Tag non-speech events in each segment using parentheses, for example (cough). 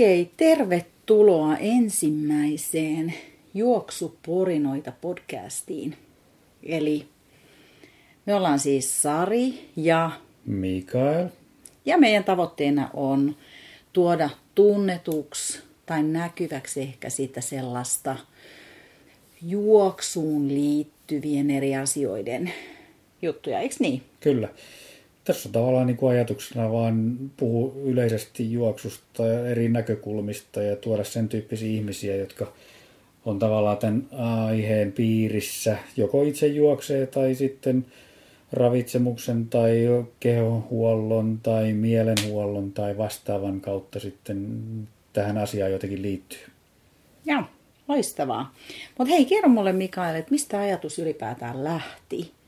Okei, tervetuloa ensimmäiseen Juoksuporinoita podcastiin. Eli me ollaan siis Sari ja Mikael. Ja meidän tavoitteena on tuoda tunnetuksi tai näkyväksi ehkä sitä sellaista juoksuun liittyvien eri asioiden juttuja, eikö niin? Kyllä. Tässä tavallaan niin kuin ajatuksena vaan puhua yleisesti juoksusta ja eri näkökulmista ja tuoda sen tyyppisiä ihmisiä, jotka on tavallaan tämän aiheen piirissä, joko itse juoksee tai sitten ravitsemuksen tai kehohuollon tai mielenhuollon tai vastaavan kautta sitten tähän asiaan jotenkin liittyy. Joo, loistavaa. Mutta hei, kerro mulle Mikael, että mistä ajatus ylipäätään lähti?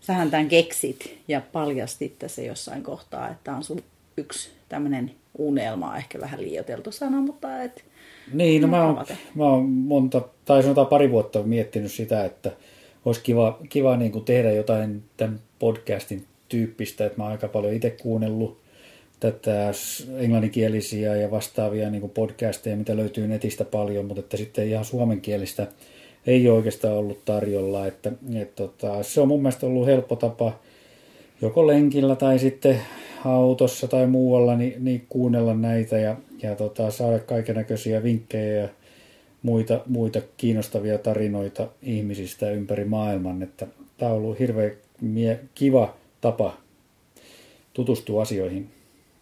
Sähän tämän keksit ja paljastit tässä jossain kohtaa, että on sun yksi tämmöinen unelma, ehkä vähän liioteltu sana, mutta et, Niin, no mä oon, mä oon monta, tai sanotaan pari vuotta miettinyt sitä, että olisi kiva, kiva niin kuin tehdä jotain tämän podcastin tyyppistä, että mä oon aika paljon itse kuunnellut tätä englanninkielisiä ja vastaavia niin kuin podcasteja, mitä löytyy netistä paljon, mutta että sitten ihan suomenkielistä ei oikeastaan ollut tarjolla. Että, et, tota, se on mun mielestä ollut helppo tapa joko lenkillä tai sitten autossa tai muualla niin, niin kuunnella näitä ja, ja tota, saada kaiken näköisiä vinkkejä ja muita, muita kiinnostavia tarinoita ihmisistä ympäri maailman. Että tämä on ollut hirveän mie- kiva tapa tutustua asioihin.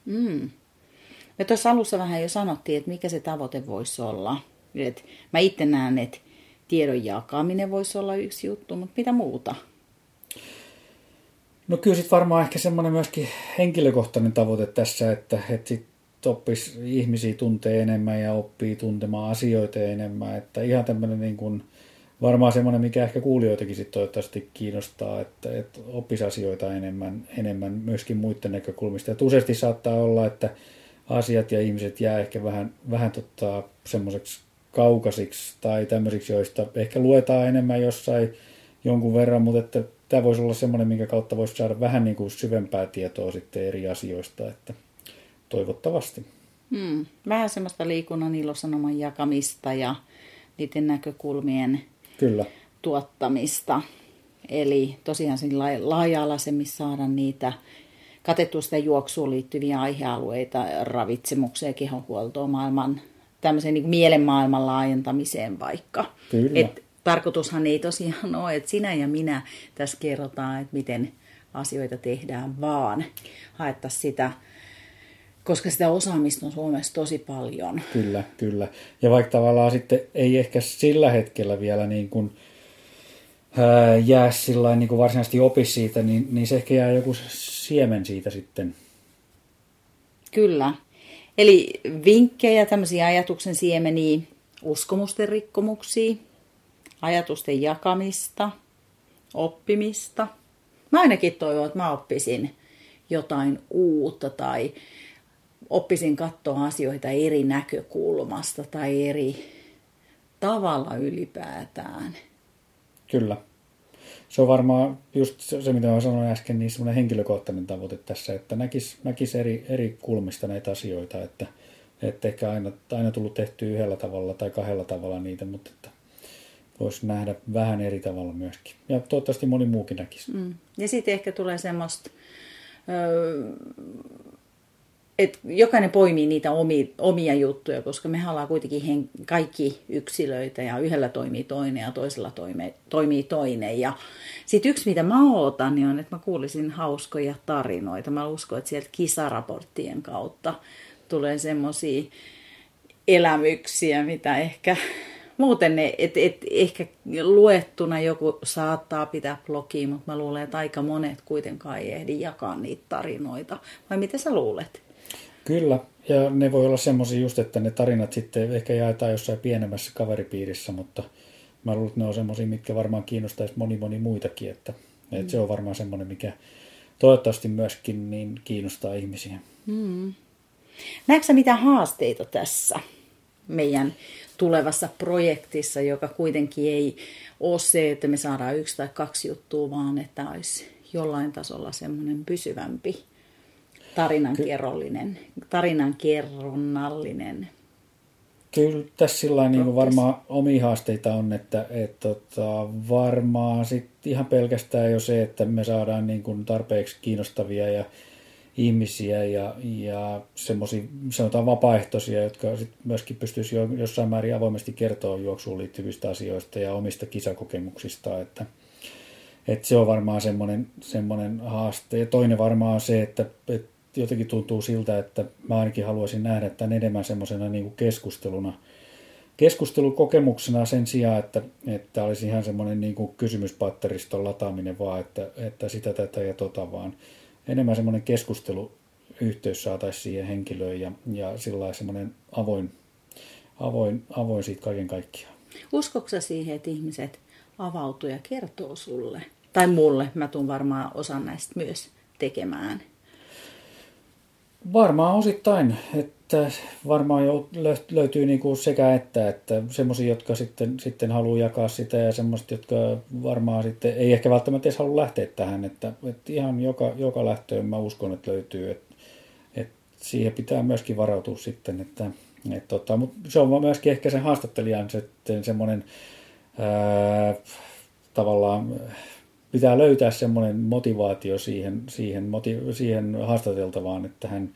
Mm. Me tuossa alussa vähän jo sanottiin, että mikä se tavoite voisi olla. Et mä itse näen, että tiedon jakaminen voisi olla yksi juttu, mutta mitä muuta? No kyllä sitten varmaan ehkä semmoinen myöskin henkilökohtainen tavoite tässä, että, että sit oppisi ihmisiä tuntee enemmän ja oppii tuntemaan asioita enemmän. Että ihan tämmöinen niin kuin, varmaan semmoinen, mikä ehkä kuulijoitakin sitten toivottavasti kiinnostaa, että, että oppisi asioita enemmän, enemmän myöskin muiden näkökulmista. Et useasti saattaa olla, että asiat ja ihmiset jää ehkä vähän, vähän tota, semmoiseksi kaukaisiksi tai tämmöisiksi, joista ehkä luetaan enemmän jossain jonkun verran, mutta että tämä voisi olla semmoinen, minkä kautta voisi saada vähän niin kuin syvempää tietoa sitten eri asioista, että toivottavasti. Hmm. Vähän semmoista liikunnan ilosanoman jakamista ja niiden näkökulmien Kyllä. tuottamista. Eli tosiaan laaja-alaisemmin saada niitä katettua sitä juoksuun liittyviä aihealueita, ravitsemukseen, kehonhuoltoon, maailman, tämmöiseen niin mielenmaailman laajentamiseen vaikka. Kyllä. Et tarkoitushan ei tosiaan ole, että sinä ja minä tässä kerrotaan, että miten asioita tehdään, vaan haettaisiin sitä koska sitä osaamista on Suomessa tosi paljon. Kyllä, kyllä. Ja vaikka tavallaan sitten ei ehkä sillä hetkellä vielä niin kuin, ää, jää sillä niin kuin varsinaisesti opi siitä, niin, niin se ehkä jää joku siemen siitä sitten. Kyllä. Eli vinkkejä, tämmöisiä ajatuksen siemeniä, uskomusten rikkomuksia, ajatusten jakamista, oppimista. Mä ainakin toivon, että mä oppisin jotain uutta tai oppisin katsoa asioita eri näkökulmasta tai eri tavalla ylipäätään. Kyllä. Se on varmaan just se, mitä mä sanoin äsken, niin semmoinen henkilökohtainen tavoite tässä, että näkisi näkis eri, eri kulmista näitä asioita, että, että ehkä aina, aina tullut tehty yhdellä tavalla tai kahdella tavalla niitä, mutta että voisi nähdä vähän eri tavalla myöskin. Ja toivottavasti moni muukin näkisi. Mm. Ja sitten ehkä tulee semmoista, öö, että jokainen poimii niitä omia, omia juttuja, koska me ollaan kuitenkin hen, kaikki yksilöitä ja yhdellä toimii toinen ja toisella toimi, toimii toinen. Ja sitten yksi, mitä mä ootan, niin on, että mä kuulisin hauskoja tarinoita. Mä uskon, että sieltä kisaraporttien kautta tulee semmoisia elämyksiä, mitä ehkä muuten ne, et, et, ehkä luettuna joku saattaa pitää blogia, mutta mä luulen, että aika monet kuitenkaan ei ehdi jakaa niitä tarinoita. Vai mitä sä luulet? Kyllä, ja ne voi olla semmoisia just, että ne tarinat sitten ehkä jaetaan jossain pienemmässä kaveripiirissä, mutta mä luulen, että ne on semmoisia, mitkä varmaan kiinnostaisi moni moni muitakin, että, mm. että se on varmaan semmoinen, mikä toivottavasti myöskin niin kiinnostaa ihmisiä. Mm. Näetkö mitä haasteita tässä meidän tulevassa projektissa, joka kuitenkin ei ole se, että me saadaan yksi tai kaksi juttua, vaan että olisi jollain tasolla semmoinen pysyvämpi tarinankerrollinen, tarinankerronnallinen kyllä tässä sillä niin varmaan omia haasteita on, että et, tota, varmaan sit ihan pelkästään jo se, että me saadaan niin kuin tarpeeksi kiinnostavia ja ihmisiä ja, ja semmoisia sanotaan vapaaehtoisia, jotka sit myöskin pystyisi jo, jossain määrin avoimesti kertoa juoksuun liittyvistä asioista ja omista kisakokemuksista, että, että se on varmaan semmoinen, semmoinen haaste. Ja toinen varmaan on se, että, että jotenkin tuntuu siltä, että mä ainakin haluaisin nähdä tämän enemmän semmoisena niin keskusteluna, keskustelukokemuksena sen sijaan, että, että olisi ihan semmoinen niin kuin kysymyspatteriston lataaminen vaan, että, että sitä tätä ja tota vaan. Enemmän semmoinen keskusteluyhteys saataisiin siihen henkilöön ja, ja sillä semmoinen avoin, avoin, avoin siitä kaiken kaikkiaan. Uskoksa siihen, että ihmiset avautuu ja kertoo sulle? Tai mulle, mä tuun varmaan osan näistä myös tekemään. Varmaan osittain, että varmaan jo löytyy niin kuin sekä että, että semmoisia, jotka sitten, sitten haluaa jakaa sitä ja semmoiset, jotka varmaan sitten ei ehkä välttämättä edes halua lähteä tähän, että, että ihan joka, joka lähtöön mä uskon, että löytyy, että, että siihen pitää myöskin varautua sitten, että, että tota, mutta se on myöskin ehkä sen haastattelijan sitten semmoinen ää, tavallaan pitää löytää semmoinen motivaatio siihen, siihen, moti, siihen haastateltavaan, että hän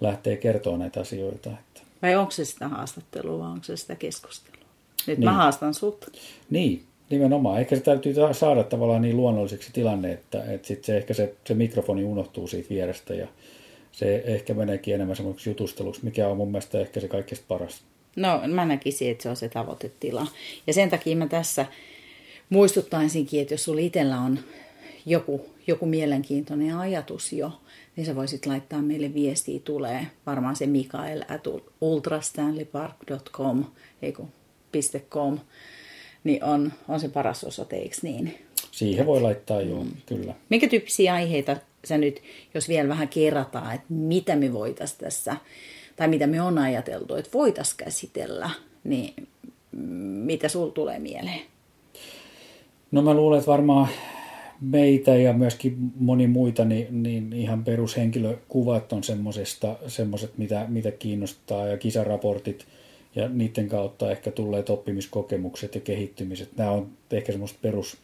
lähtee kertomaan näitä asioita. Että. Vai onko se sitä haastattelua vai onko se sitä keskustelua? Nyt niin. mä haastan sut. Niin, nimenomaan. Ehkä se täytyy saada tavallaan niin luonnolliseksi tilanne, että, että sit se, ehkä se, se mikrofoni unohtuu siitä vierestä ja se ehkä meneekin enemmän semmoiseksi jutusteluksi, mikä on mun mielestä ehkä se kaikkein paras. No mä näkisin, että se on se tavoitetila. Ja sen takia mä tässä muistuttaisinkin, että jos sulla itsellä on joku, joku mielenkiintoinen ajatus jo, niin sä voisit laittaa meille viestiä, tulee varmaan se Mikael at ultrastanleypark.com, .com, niin on, on se paras osoite, eikö niin? Siihen voi laittaa joo, mm. kyllä. Minkä tyyppisiä aiheita sä nyt, jos vielä vähän kerrataan, että mitä me voitaisiin tässä, tai mitä me on ajateltu, että voitaisiin käsitellä, niin mitä sul tulee mieleen? No mä luulen, että varmaan meitä ja myöskin moni muita, niin, niin ihan perushenkilökuvat on semmoiset, mitä, mitä kiinnostaa ja kisaraportit ja niiden kautta ehkä tulleet oppimiskokemukset ja kehittymiset. Nämä on ehkä semmoista perus,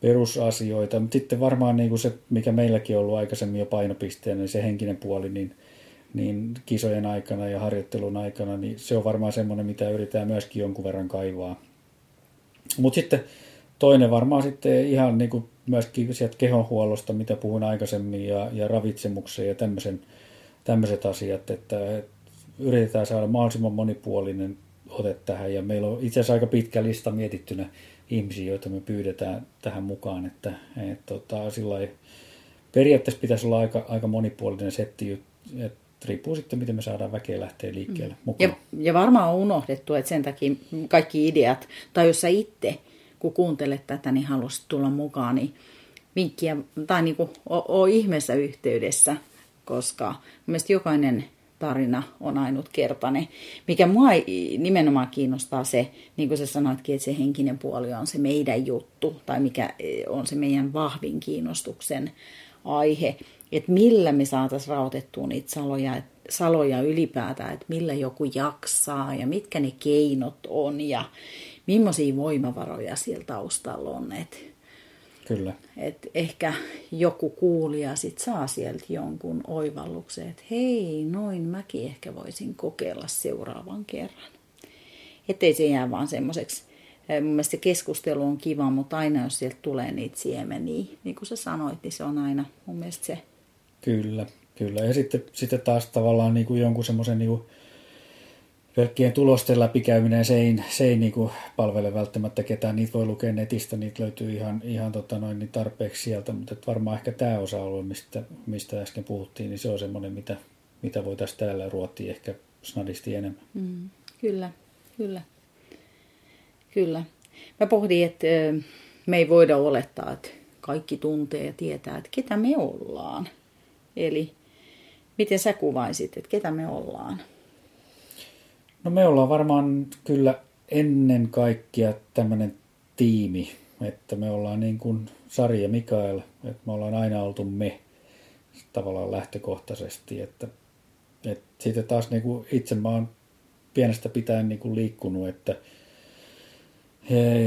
perusasioita, mutta sitten varmaan niin kuin se, mikä meilläkin on ollut aikaisemmin jo painopisteenä, niin se henkinen puoli, niin, niin kisojen aikana ja harjoittelun aikana, niin se on varmaan semmoinen, mitä yritetään myöskin jonkun verran kaivaa. Mutta sitten toinen varmaan sitten ihan niin kuin myöskin sieltä kehonhuollosta, mitä puhuin aikaisemmin, ja, ja ravitsemuksen ja tämmöisen, tämmöiset asiat, että, että yritetään saada mahdollisimman monipuolinen ote tähän, ja meillä on itse asiassa aika pitkä lista mietittynä ihmisiä, joita me pyydetään tähän mukaan, että, että tota, sillä periaatteessa pitäisi olla aika, aika monipuolinen setti, että riippuu sitten, miten me saadaan väkeä lähteä liikkeelle mukaan. Ja, ja varmaan on unohdettu, että sen takia kaikki ideat, tai jos sä itse kun kuuntelet tätä, niin haluaisit tulla mukaan, niin vinkkiä, tai niin kuin ole ihmeessä yhteydessä, koska mielestäni jokainen tarina on ainutkertainen. Mikä mua nimenomaan kiinnostaa se, niin kuin sä sanoitkin, että se henkinen puoli on se meidän juttu, tai mikä on se meidän vahvin kiinnostuksen aihe, että millä me saataisiin rautettua niitä saloja, saloja ylipäätään, että millä joku jaksaa ja mitkä ne keinot on ja, millaisia voimavaroja siellä taustalla on. Et, Kyllä. Et ehkä joku kuulija sit saa sieltä jonkun oivalluksen, että hei, noin mäkin ehkä voisin kokeilla seuraavan kerran. Ettei se jää vaan semmoiseksi, eh, mun mielestä se keskustelu on kiva, mutta aina jos sieltä tulee niitä siemeniä, niin kuin sä sanoit, niin se on aina mun mielestä se. Kyllä, kyllä. Ja sitten, sitten taas tavallaan niin kuin jonkun semmoisen niin kuin pelkkien tulosten läpikäyminen, se ei, se ei niinku palvele välttämättä ketään. Niitä voi lukea netistä, niitä löytyy ihan, ihan tota noin, niin tarpeeksi sieltä, mutta varmaan ehkä tämä osa-alue, mistä, mistä äsken puhuttiin, niin se on semmoinen, mitä, mitä voitaisiin täällä ruottia ehkä snadisti enemmän. Mm, kyllä, kyllä. Kyllä. Mä pohdin, että me ei voida olettaa, että kaikki tuntee ja tietää, että ketä me ollaan. Eli miten sä kuvaisit, että ketä me ollaan? No me ollaan varmaan kyllä ennen kaikkea tämmöinen tiimi, että me ollaan niin kuin Sari ja Mikael, että me ollaan aina oltu me tavallaan lähtökohtaisesti, että, että sitten taas niin kuin itse mä oon pienestä pitäen niin kuin liikkunut, että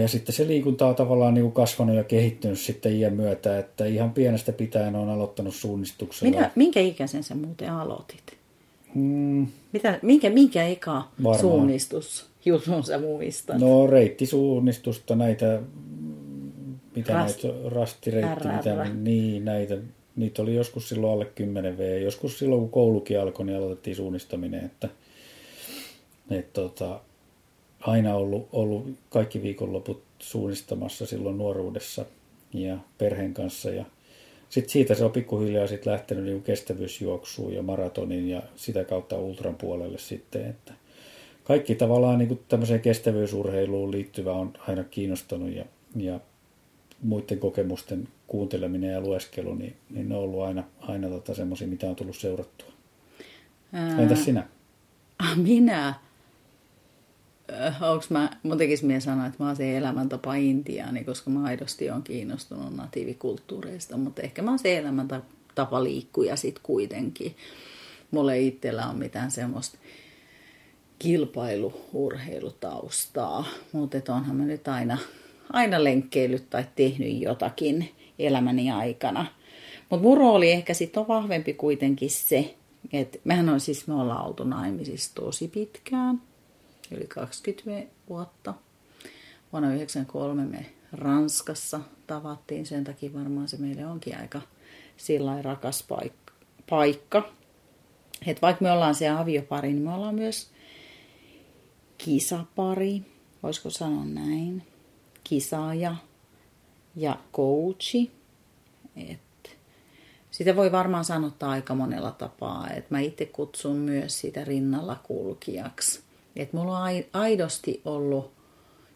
ja sitten se liikunta on tavallaan niin kuin kasvanut ja kehittynyt sitten iän myötä, että ihan pienestä pitäen on aloittanut suunnistuksella. Minä, minkä ikäisen sä muuten aloitit? Hmm. Mitä, minkä, minkä eka Varmaan. suunnistus jutun sä muistat? No reittisuunnistusta, näitä, mitä Rast, näitä, rastireitti, mitä, niin näitä, niitä oli joskus silloin alle 10 V. Joskus silloin, kun koulukin alkoi, niin aloitettiin suunnistaminen, että, että tota, aina ollut, ollut kaikki viikonloput suunnistamassa silloin nuoruudessa ja perheen kanssa ja sitten siitä se on pikkuhiljaa sit lähtenyt niin kestävyysjuoksuun ja maratonin ja sitä kautta ultran puolelle sitten, että kaikki tavallaan niin tämmöiseen kestävyysurheiluun liittyvä on aina kiinnostanut ja, ja muiden kokemusten kuunteleminen ja lueskelu, niin, niin ne on ollut aina, aina tota semmoisia, mitä on tullut seurattua. Ää... Entäs sinä? (laughs) Minä? Onko mä, mun tekisi mie sanoa, että mä oon se elämäntapa intiaani, koska mä aidosti on kiinnostunut natiivikulttuureista, mutta ehkä mä oon se elämäntapa liikkuja sit kuitenkin. Mulla ei itsellä ole mitään semmoista kilpailuurheilutaustaa, mutta onhan mä nyt aina, aina lenkkeillyt tai tehnyt jotakin elämäni aikana. Mutta mun rooli ehkä sitten on vahvempi kuitenkin se, että mehän on siis, me ollaan oltu naimisissa tosi pitkään yli 20 vuotta. Vuonna 1993 me Ranskassa tavattiin, sen takia varmaan se meille onkin aika sillä rakas paikka. Et vaikka me ollaan se aviopari, niin me ollaan myös kisapari, voisiko sanoa näin, kisaaja ja coachi. Et sitä voi varmaan sanottaa aika monella tapaa, että mä itse kutsun myös sitä rinnalla kulkijaksi. Että mulla on aidosti ollut,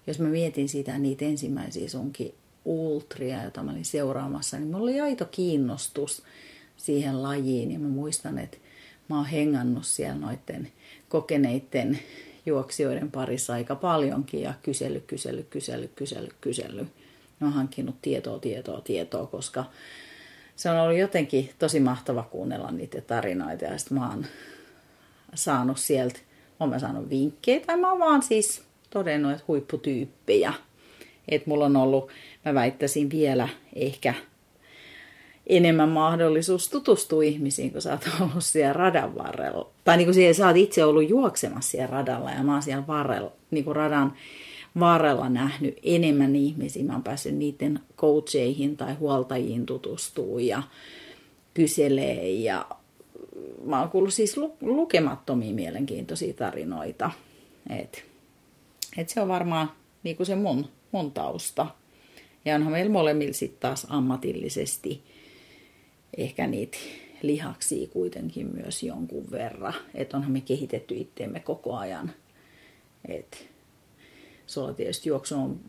jos mä mietin sitä niitä ensimmäisiä sunkin ultria, joita mä olin seuraamassa, niin mulla oli aito kiinnostus siihen lajiin. Ja mä muistan, että mä oon hengannut siellä noiden kokeneiden juoksijoiden parissa aika paljonkin ja kysely, kysely, kysely, kysely, kysely. Mä oon hankkinut tietoa, tietoa, tietoa, koska se on ollut jotenkin tosi mahtava kuunnella niitä tarinoita ja sitten mä oon saanut sieltä oon mä saanut vinkkejä tai mä oon vaan siis todennut, että huipputyyppejä. Että mulla on ollut, mä väittäisin vielä ehkä enemmän mahdollisuus tutustua ihmisiin, kun sä oot ollut siellä radan varrella. Tai niin kuin siellä, sä oot itse ollut juoksemassa siellä radalla ja mä oon siellä varrella, niin kuin radan varrella nähnyt enemmän ihmisiä. Mä oon päässyt niiden coacheihin tai huoltajiin tutustua ja kyselee ja mä oon kuullut siis lu, lukemattomia mielenkiintoisia tarinoita. Et, et se on varmaan niin kuin se mun, mun tausta. Ja onhan meillä molemmilla sitten taas ammatillisesti ehkä niitä lihaksia kuitenkin myös jonkun verran. Että onhan me kehitetty itteemme koko ajan. Et sulla tietysti juoksu on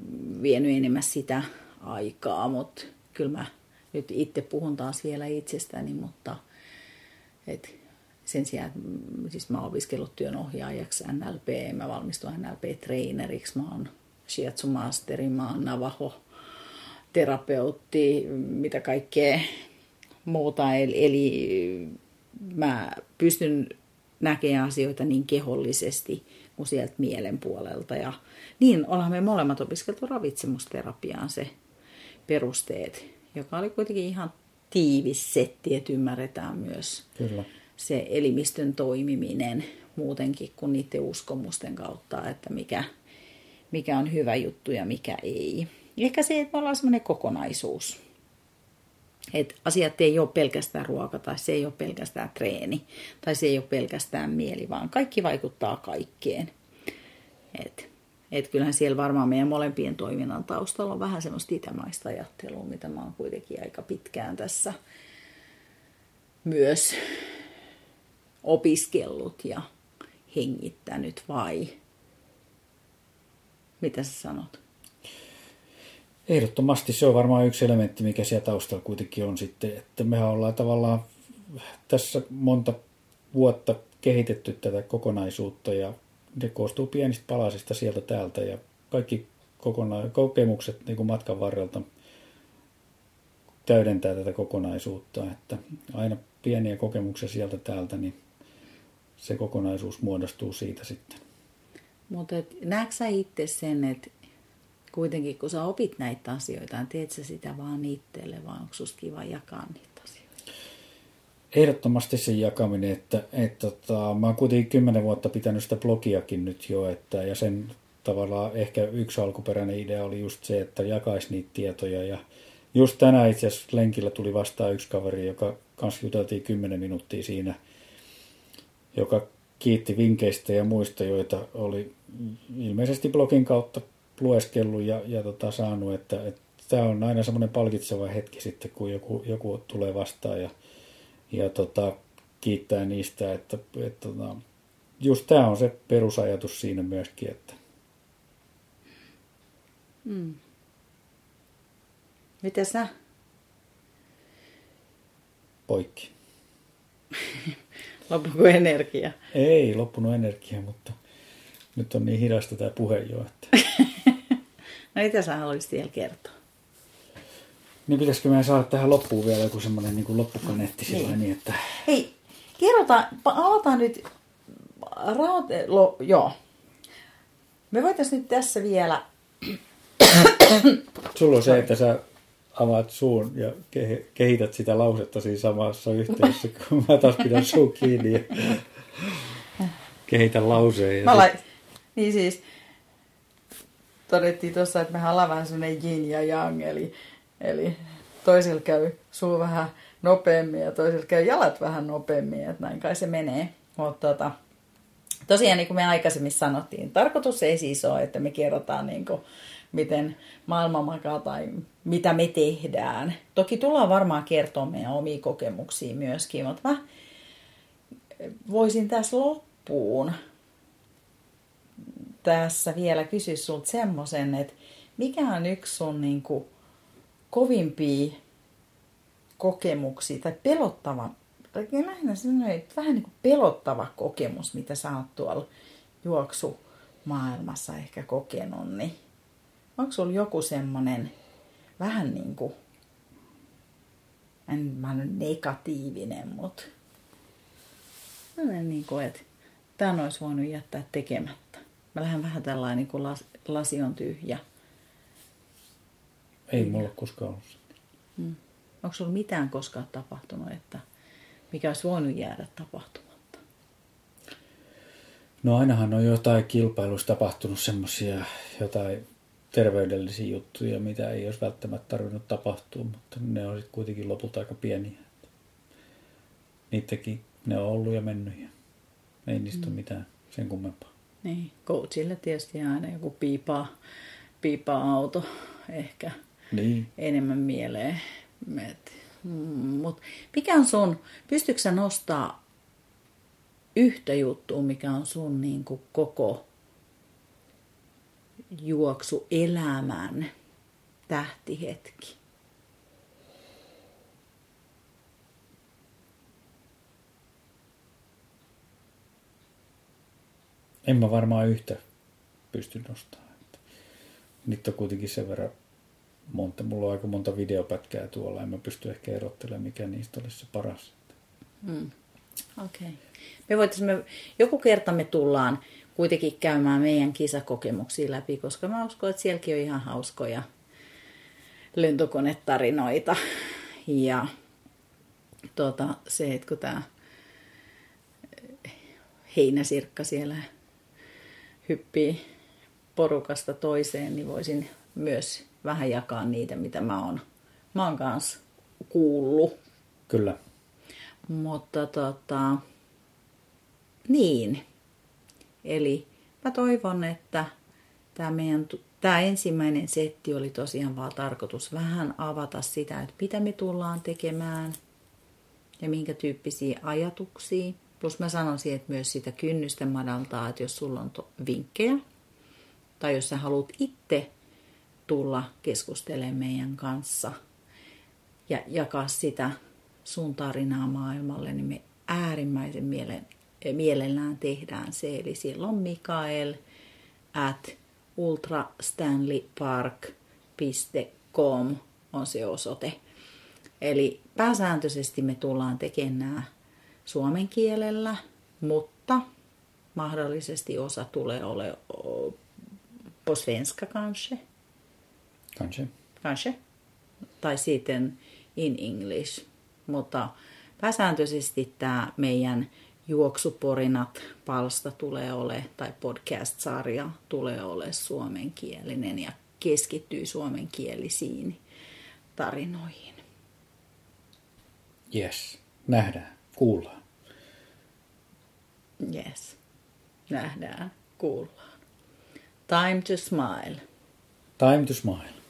vienyt enemmän sitä aikaa, mutta kyllä mä nyt itse puhun taas vielä itsestäni, mutta – et sen sijaan, että siis mä oon opiskellut työnohjaajaksi NLP, mä valmistuin NLP-traineriksi, mä oon shiatsu masteri, mä oon navaho terapeutti, mitä kaikkea muuta. Eli, eli mä pystyn näkemään asioita niin kehollisesti kuin sieltä mielen puolelta. Ja niin ollaan me molemmat opiskeltu ravitsemusterapiaan se perusteet, joka oli kuitenkin ihan tiivis setti, että ymmärretään myös Kyllä. Se elimistön toimiminen muutenkin kuin niiden uskomusten kautta, että mikä, mikä on hyvä juttu ja mikä ei. Ehkä se, että me ollaan semmoinen kokonaisuus. Et asiat ei ole pelkästään ruoka tai se ei ole pelkästään treeni tai se ei ole pelkästään mieli, vaan kaikki vaikuttaa kaikkeen. Et että kyllähän siellä varmaan meidän molempien toiminnan taustalla on vähän semmoista itämaista ajattelua, mitä mä oon kuitenkin aika pitkään tässä myös opiskellut ja hengittänyt vai mitä sä sanot? Ehdottomasti se on varmaan yksi elementti, mikä siellä taustalla kuitenkin on sitten, että mehän ollaan tavallaan tässä monta vuotta kehitetty tätä kokonaisuutta ja ne koostuu pienistä palasista sieltä täältä ja kaikki kokona- kokemukset niin kuin matkan varrelta täydentää tätä kokonaisuutta, että aina pieniä kokemuksia sieltä täältä, niin se kokonaisuus muodostuu siitä sitten. Mutta näetkö sä itse sen, että kuitenkin kun sä opit näitä asioita, niin teet sä sitä vaan itselle, vaan onko susta kiva jakaa niitä asioita? Ehdottomasti sen jakaminen, että, että tota, mä oon kuitenkin kymmenen vuotta pitänyt sitä blogiakin nyt jo, että, ja sen tavallaan ehkä yksi alkuperäinen idea oli just se, että jakaisi niitä tietoja, ja just tänään itse asiassa lenkillä tuli vastaan yksi kaveri, joka kanssa juteltiin kymmenen minuuttia siinä, kiitti vinkkeistä ja muista, joita oli ilmeisesti blogin kautta lueskellut ja, ja tota, saanut, että, että tämä on aina semmoinen palkitseva hetki sitten, kun joku, joku tulee vastaan ja, ja tota, kiittää niistä, että, että, että tota, just tämä on se perusajatus siinä myöskin, että mm. Mitä sä? Poikki. (laughs) Loppuko energia? Ei loppunut energia, mutta nyt on niin hidasta tämä puhe jo. Että... (laughs) no mitä sä haluaisit vielä kertoa? Niin pitäisikö meidän saada tähän loppuun vielä joku semmoinen niin loppukaneetti sillä niin. niin, että... Hei, kerrotaan, aloitetaan nyt, rahoite, lo, joo. Me voitaisiin nyt tässä vielä... Sulla on se, että sä avaat suun ja kehität sitä lausetta siinä samassa yhteydessä, (laughs) kun mä taas pidän suun kiinni ja kehitän lauseen. Ja mä sit... Niin siis, todettiin tuossa, että mehän ollaan vähän sellainen yin ja yang, eli, eli toisilla käy suu vähän nopeammin ja toisilla käy jalat vähän nopeammin, että näin kai se menee. Mutta tota, tosiaan niin kuin me aikaisemmin sanottiin, tarkoitus ei siis ole, että me kerrotaan niin kuin, miten maailma makaa tai mitä me tehdään. Toki tullaan varmaan kertoa meidän omia kokemuksia myöskin, mutta mä voisin tässä loppuun tässä vielä kysyä sulta semmoisen, että mikä on yksi sun niin kuin, kovimpia kokemuksia tai pelottava, tai lähinnä sellainen, vähän niin kuin pelottava kokemus, mitä sä oot tuolla juoksumaailmassa ehkä kokenut, niin onko sulla joku semmoinen vähän niin kuin, en mä nyt negatiivinen, mutta niin kuin, että tämän olisi voinut jättää tekemättä. Mä lähden vähän tällainen niin kuin las, lasi on tyhjä. Ei mulla koskaan ollut hmm. Onko sulla mitään koskaan tapahtunut, että mikä olisi voinut jäädä tapahtumatta? No ainahan on jotain kilpailussa tapahtunut semmoisia jotain terveydellisiä juttuja, mitä ei olisi välttämättä tarvinnut tapahtua, mutta ne on sitten kuitenkin lopulta aika pieniä. Niitäkin ne on ollut ja mennyt ja ei niistä mm. mitään sen kummempaa. Niin, coachille tietysti aina joku piipaa, piipaa auto ehkä niin. enemmän mieleen. Mm, mut mikä on sun, pystytkö nostaa yhtä juttua, mikä on sun niin kuin koko juoksu elämän tähtihetki? En mä varmaan yhtä pysty nostamaan. Nyt on kuitenkin sen verran monta, mulla on aika monta videopätkää tuolla, en mä pysty ehkä erottelemaan, mikä niistä olisi se paras. Mm. Okei. Okay. Me voitaisiin, joku kerta me tullaan kuitenkin käymään meidän kisakokemuksia läpi, koska mä uskon, että sielläkin on ihan hauskoja lentokonetarinoita. (laughs) Ja tuota, se, että kun tämä heinäsirkka siellä hyppii porukasta toiseen, niin voisin myös vähän jakaa niitä, mitä mä oon, mä oon kanssa kuullut. Kyllä. Mutta tota, niin. Eli mä toivon, että tämä meidän Tämä ensimmäinen setti oli tosiaan vaan tarkoitus vähän avata sitä, että mitä me tullaan tekemään ja minkä tyyppisiä ajatuksia. Plus mä sanoisin, että myös sitä kynnystä madaltaa, että jos sulla on vinkkejä tai jos sä haluat itse tulla keskustelemaan meidän kanssa ja jakaa sitä sun tarinaa maailmalle, niin me äärimmäisen mielen, mielellään tehdään se. Eli silloin Mikael at ultrastanleypark.com on se osoite. Eli pääsääntöisesti me tullaan tekemään nämä suomen kielellä, mutta Mahdollisesti osa tulee ole på svenska kanske. Kanske. Kanske. Tai sitten in English. Mutta pääsääntöisesti tämä meidän juoksuporinat palsta tulee ole tai podcast-sarja tulee ole suomenkielinen ja keskittyy suomenkielisiin tarinoihin. Yes, nähdään, kuullaan. Yes, nähdään, kuullaan. Time to smile. Time to smile.